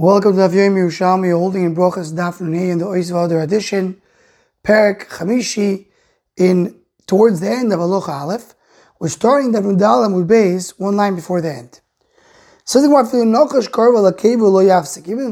Welcome to Avyoim Yerushalmi, holding in Brochas Daf Nunei in the Oisvader edition, Perik Chamishi, in towards the end of Aloha Aleph. We're starting the Nudalam with base one line before the end. Even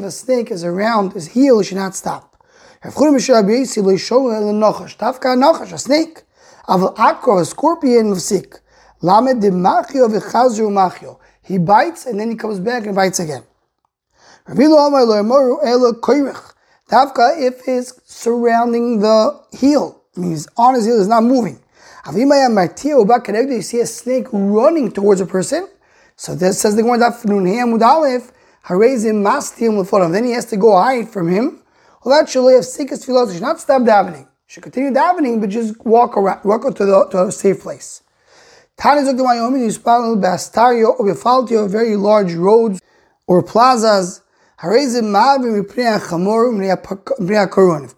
if a snake is around his heel, he should not stop. A snake. A scorpion, mafsik. Lamed. He bites and then he comes back and bites again. Tafka if he's surrounding the heel, means on his heel is not moving. You see a snake running towards a person. So this says the Gemara Then he has to go hide from him. Well, that should have sickest philosophy. Should not stop davening. Should continue davening, but just walk around, walk to the to a safe place. Tani zok Wyoming is bastario or very large roads or plazas. If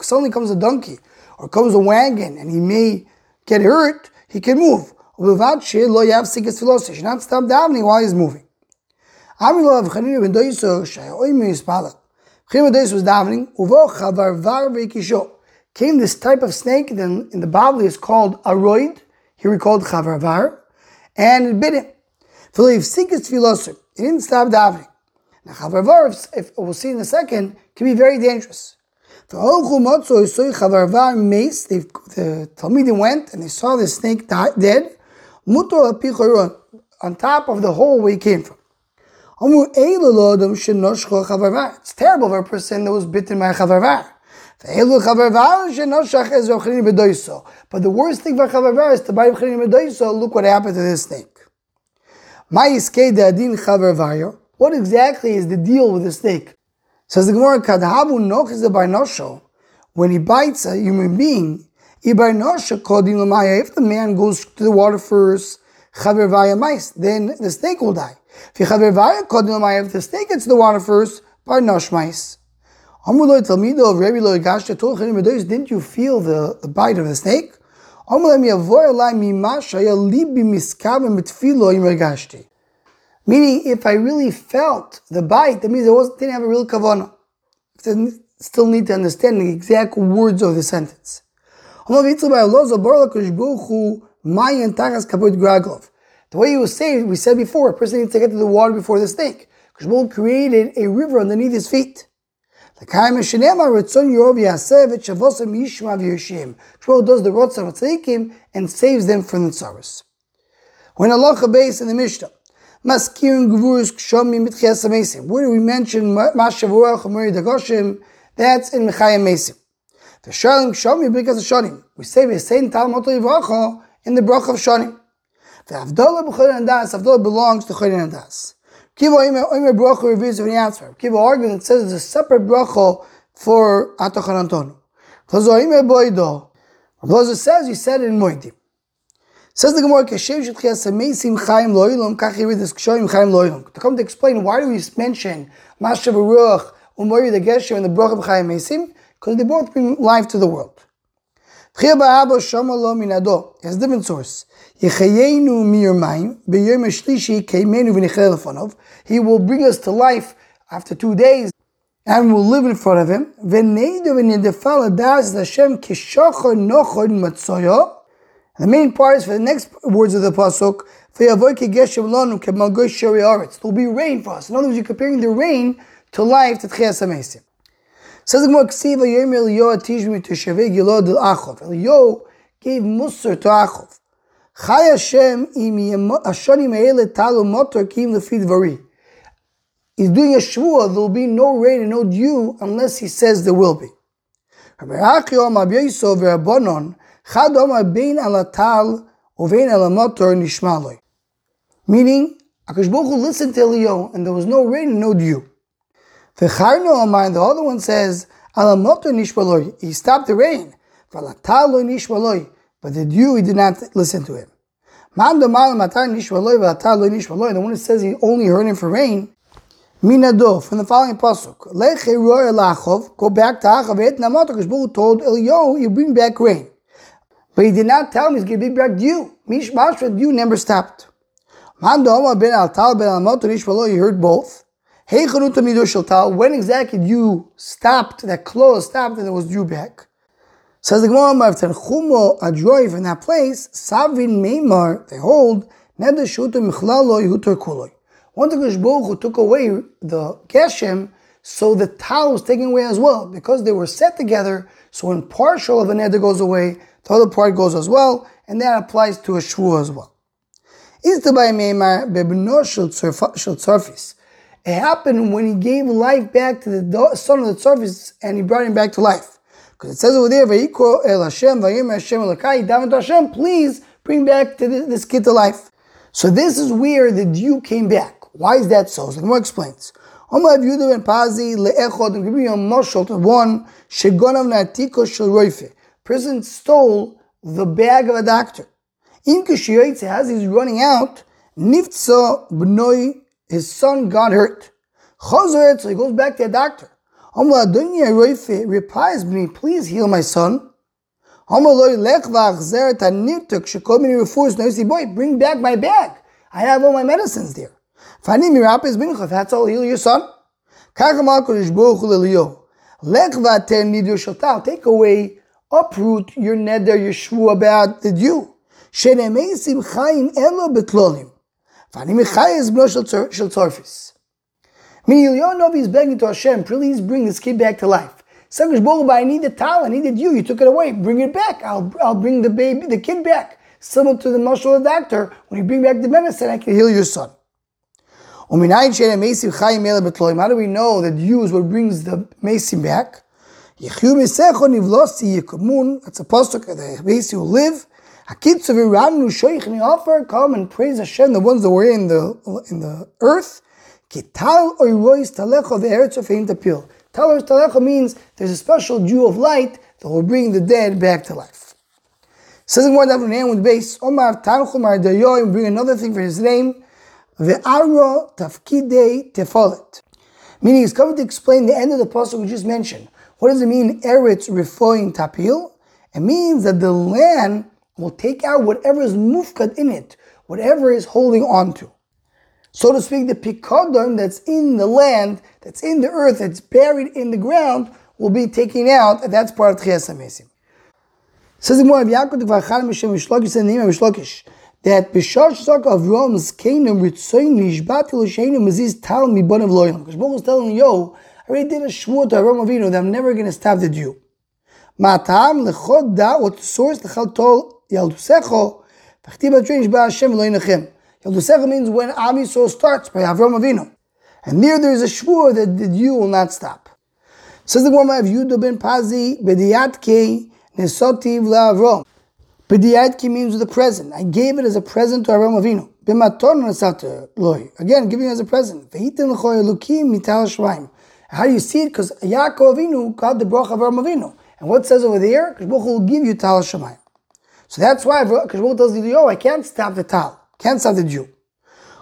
suddenly comes a donkey or comes a wagon and he may get hurt, he can move. Should not stop davening while he's moving. was davening. Came this type of snake, then in the Bavli is called a roid. Here we called chavarvar, and it bit him. He didn't stop davening. Now, however, if we'll see in a second, can be very dangerous. The the Talmidim went and they saw the snake dead, on top of the hole where he came from. It's terrible for a person that was bitten by a chavarvar. But the worst thing for chavarvar is to buy Look what happened to this snake. What exactly is the deal with the snake? Says the Gemara, Kadhabu nochis the barnosho. When he bites a human being, if the man goes to the water first, mice, then the snake will die. If the snake gets to the water first, barnosh mais. Didn't you feel the, the bite of the snake? Meaning, if I really felt the bite, that means I wasn't, didn't have a real kavanah. Still need to understand the exact words of the sentence. The way he was saved, we said before, a person needs to get to the water before the snake. Because created a river underneath his feet. Shmuel does the Tzadikim and saves them from the tsaras. When Allah base in the Mishnah, Maskirin Gvurus Kshomi Mitchias Mesim. Where do we mention Mashavua Chomeri Dagoshim? That's in Mechayim Mesim. The Shalim Kshomi because of Shonim. We say the same Talmud Yivacha in the Brach of Shonim. The Avdallah B'Chorin and Das, Avdallah belongs to Chorin and Das. Kiva Oimer Bracha reviews when he answers. Kiva argues and says there's a separate bracha for Atochan Antonu. Chazo Oimer Boido. Chazo says he said in Moedim. Says the Gemara, Keshem Shetchias Ameisim Chaim Loilum, Kach read this Kshoim Chaim Loilum. To come to explain why do we mention Mashav Ruach, Umori the Geshem, and the Brach of Chaim Meisim? Because they both bring life to the world. Has a different source. He will bring us to life after two days and we'll live in front of him. The main part is for the next words of the pasuk. There will be rain for us. In other words, you're comparing the rain to life to Tchias HaMesim. Says the Gemara, Ksiva Yom Eliyahu Tishmi to Shavei Gilad Achov. Eliyahu gave Musar to Achov. Chai Hashem im Hashonim Eile Talu Motor Kim Lefid Vari. He's doing a shvua, there will be no rain and no dew unless he says there will be. Rabbi Achio Rabbi Yisov Meaning, Akash Baruch listened to Eliyahu and there was no rain no dew. V'charno Omar, and the other one says, Alamotor Nishmaloi. He stopped the rain. But the dew, he did not listen to him. The one who says he only heard him for rain. Minado, from the following pasuk. Leche roy lachov, go back to Achav, et namoto, because told Eliyahu, you bring back rain. But he did not tell him he's going to be back you. Mish Mashra, you never stopped. Ben Al Tal Ben Al He heard both. When exactly you stopped, that clothes stopped and it was drew back? Says the Gemara, Chumo Adroiv in that place, Savin Meimar, they hold, Neder Shutu Michlalo Yehutor Kuloi. One Baruch who took away the Geshem, so the towel was taken away as well, because they were set together, so when partial of a neder goes away, the other part goes as well, and that applies to a shvu as well. It happened when he gave life back to the son of the surface and he brought him back to life. Because it says over there, El Hashem, Hashem Hashem, please bring back to this, kid to life. So this is where the dew came back. Why is that so? So the more explains. Omar Yehuda ben Pazi le'echod, I'm giving a to one, shegonav na'atiko shel roife. Person stole the bag of a doctor. In kishiyotze, as he's running out, niftso b'noi, his son got hurt. Chozoret, so he goes back to the doctor. Omar Adonia roife replies me, please heal my son. Omar loy lech v'achzer tanirtuk, shekol mini refus, no, boy, bring back my bag. I have all my medicines there. Fani mirapes bincha, that's all, heal your son. Lelio. Lech v'ater nidur shatal, take away, uproot your neder, shvu about the dew. Shenemesim chayim elo betlolim. Fani michayes bno shel tzorfis. Meaning, Yonav is begging to Hashem, please bring this kid back to life. Sakish Boguba, I need the towel, I needed you, you took it away, bring it back, I'll, I'll bring the baby, the kid back. Similar to the muscle of the doctor, when you bring back the medicine, I can heal your son. How do we know that use what brings the mason back? That's a pasuk the Mesi you live. Hakitzav iranu shoich offer come and praise Hashem, the ones that were in the in the earth. Kital oirois talecha ve'eretz ofeim tapil. Tal talecha means there's a special dew of light that will bring the dead back to life. Says in one hand with base, Omar Tanchum Ardayoim, bring another thing for his name. the Ve'aro tafkidei tefolet. Meaning he's coming to explain the end of the pasuk we just mentioned. What does it mean, eretz refoin tapil? It means that the land will take out whatever is mufkad in it, whatever is holding on to. So to speak, the pikadon that's in the land, that's in the earth, that's buried in the ground, will be taken out, and that's part of Tchias HaMesim. Says the Gemara, Yaakov Mishem Mishlokish, the name of Mishlokish that Bishosh Zok of Rom's Canaan Ritzoin Nishbat Eloshenu Maziz Tal Mibon of Loyam. Because Baruch is telling yo, I already did a shmur to Avraham Avinu that I'm never going to stop the Jew. Matam lechod da, what the source lechal tol yaldusecho, v'chti batrin shba Hashem lo yinachem. Yaldusecho means when Am Yisrael starts by Avraham Avinu. And there there is a shmur that the Jew will not stop. Says the Gemara of ben Pazi, B'diyat nesotiv la'avrom. B'diyatki means with a present. I gave it as a present to Avraham Avinu. B'maton nasata loy. Again, giving as a present. V'hitin l'choy elukim mital. How do you see it? Because Yaakov Avinu got the bracha of Avraham Avinu. And what says over there? Because will give you tal shemayim. So that's why Kashbuk tells you, oh, I can't stop the tal. Can't stop the Jew.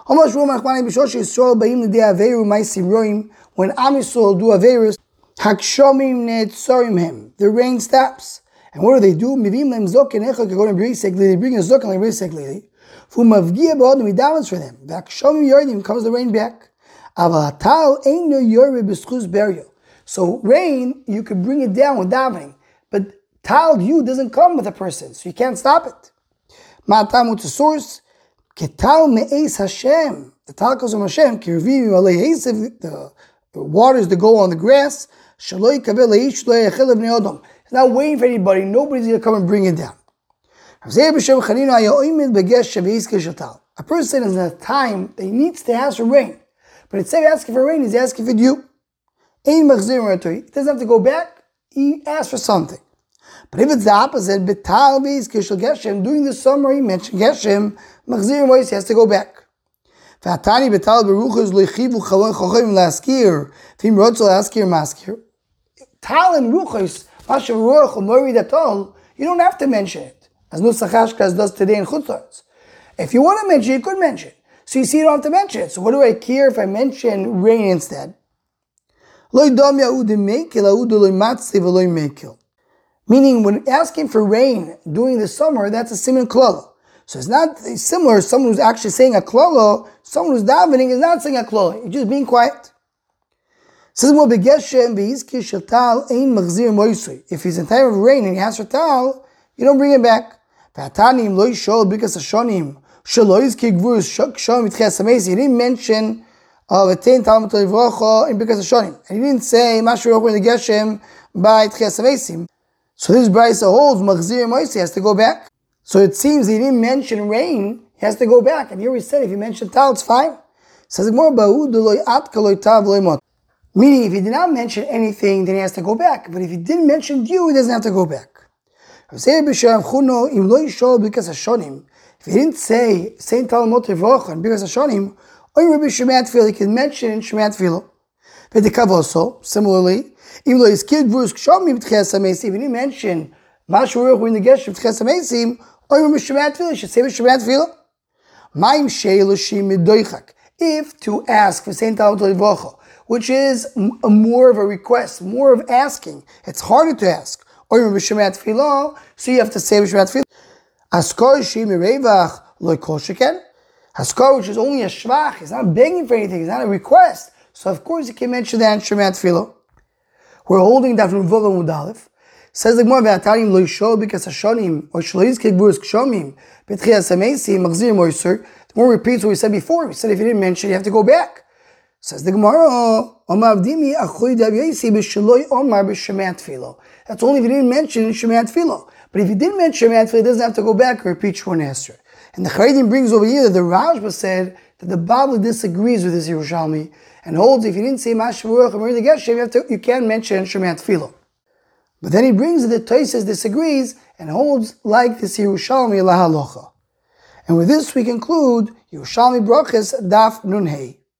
When Am Yisrael do Averis, Hakshomim netzorim him. The rain stops. And what do they do? Mivim lem zokin echa kagon b'risek They bring a zokin like b'risek lili. Fu mavgia b'odem, he davens for them. V'akshomim yordim, comes the rain back. So rain, you could bring it down with davening. But tal you doesn't come with a person, so you can't stop it. Ma'atam, the source? Ketal me'es Hashem. The tal comes from Hashem. Kirvim alei the waters that go on the grass. Shaloi kabel leish lo odom. He's not waiting for anybody. Nobody's to come and bring it down. A person is in a time that he needs to ask for rain. But instead of asking for rain, he's asking for dew. He doesn't have to go back. He asks for something. But if it's the opposite, betal beis geshem, during the summer he mentioned geshem, machzir he has to go back. V'atani betal beruchos lechivu chalon chochem laskir, v'im rotzel askir maskir. Tal and ruchos you don't have to mention it, as Nusach Hashkaz does today in Chutzlars. If you want to mention it, you could mention it. So you see, you don't have to mention it. So what do I care if I mention rain instead? Meaning, when asking for rain during the summer, that's a similar klala. So it's not similar. Someone who's actually saying a klala, someone who's davening is not saying a klala. You're just being quiet. Shatal. If he's in time of rain and he has tal, you don't bring him back. Yizki gvur shom mitches. He didn't mention of a ten talmud livrocha in because ashonim, and he didn't say mashu the geshem by tches amesim. So this brisa holds machzir moisui has to go back. So it seems he didn't mention rain. He has to go back. And here we said if you mention tal, it's fine. Says more Meaning, if he did not mention anything, then he has to go back. But if he didn't mention you, he doesn't have to go back. If he didn't say Saint Talmud because Hashonim, or Rabbi Tefillah, he can mention in Shemat Tefillah. But the Kav also, similarly, even though his kid Bruce Kshomim Tches Amesim, he didn't mention Mashu Ruch in the Geshem Tches Amesim, or Rabbi Shemat Tefillah, he should say Shemat Tefillah. Maim Sheilushim Midoichak. If to ask for Saint Talmud Revochan, which is a more of a request, more of asking. It's harder to ask. Or you're Shemat Tefillah, so you have to say Shemat Tefillah. Askar Shimi Revach Loi Kol Sheken. Haskar, which is only a shvach, he's not begging for anything, it's not a request. So of course you can mention the Shemat Tefillah. We're holding that from Vova Mudalef. Says the Gemara, "V'atarim lo yishol because hashonim or shloiz kegburus kshomim betchias amesim machzir moiser." The more repeats what we said before. We said if you didn't mention, you have to go back. Says the Gemara, That's only if you didn't mention Shemat Filo. But if you didn't mention Filo, it doesn't have to go back and repeat Shmon Esrei. And the Charedim brings over here that the Rashba said that the Bavli disagrees with this Yerushalmi and holds if you didn't say Mashavuach or the Geshem, you, have to, you can't mention Shemat Filo. But then he brings that the Toises disagrees and holds like this Yerushalmi la halacha. And with this we conclude Yerushalmi Brachas Daf Nun Hey.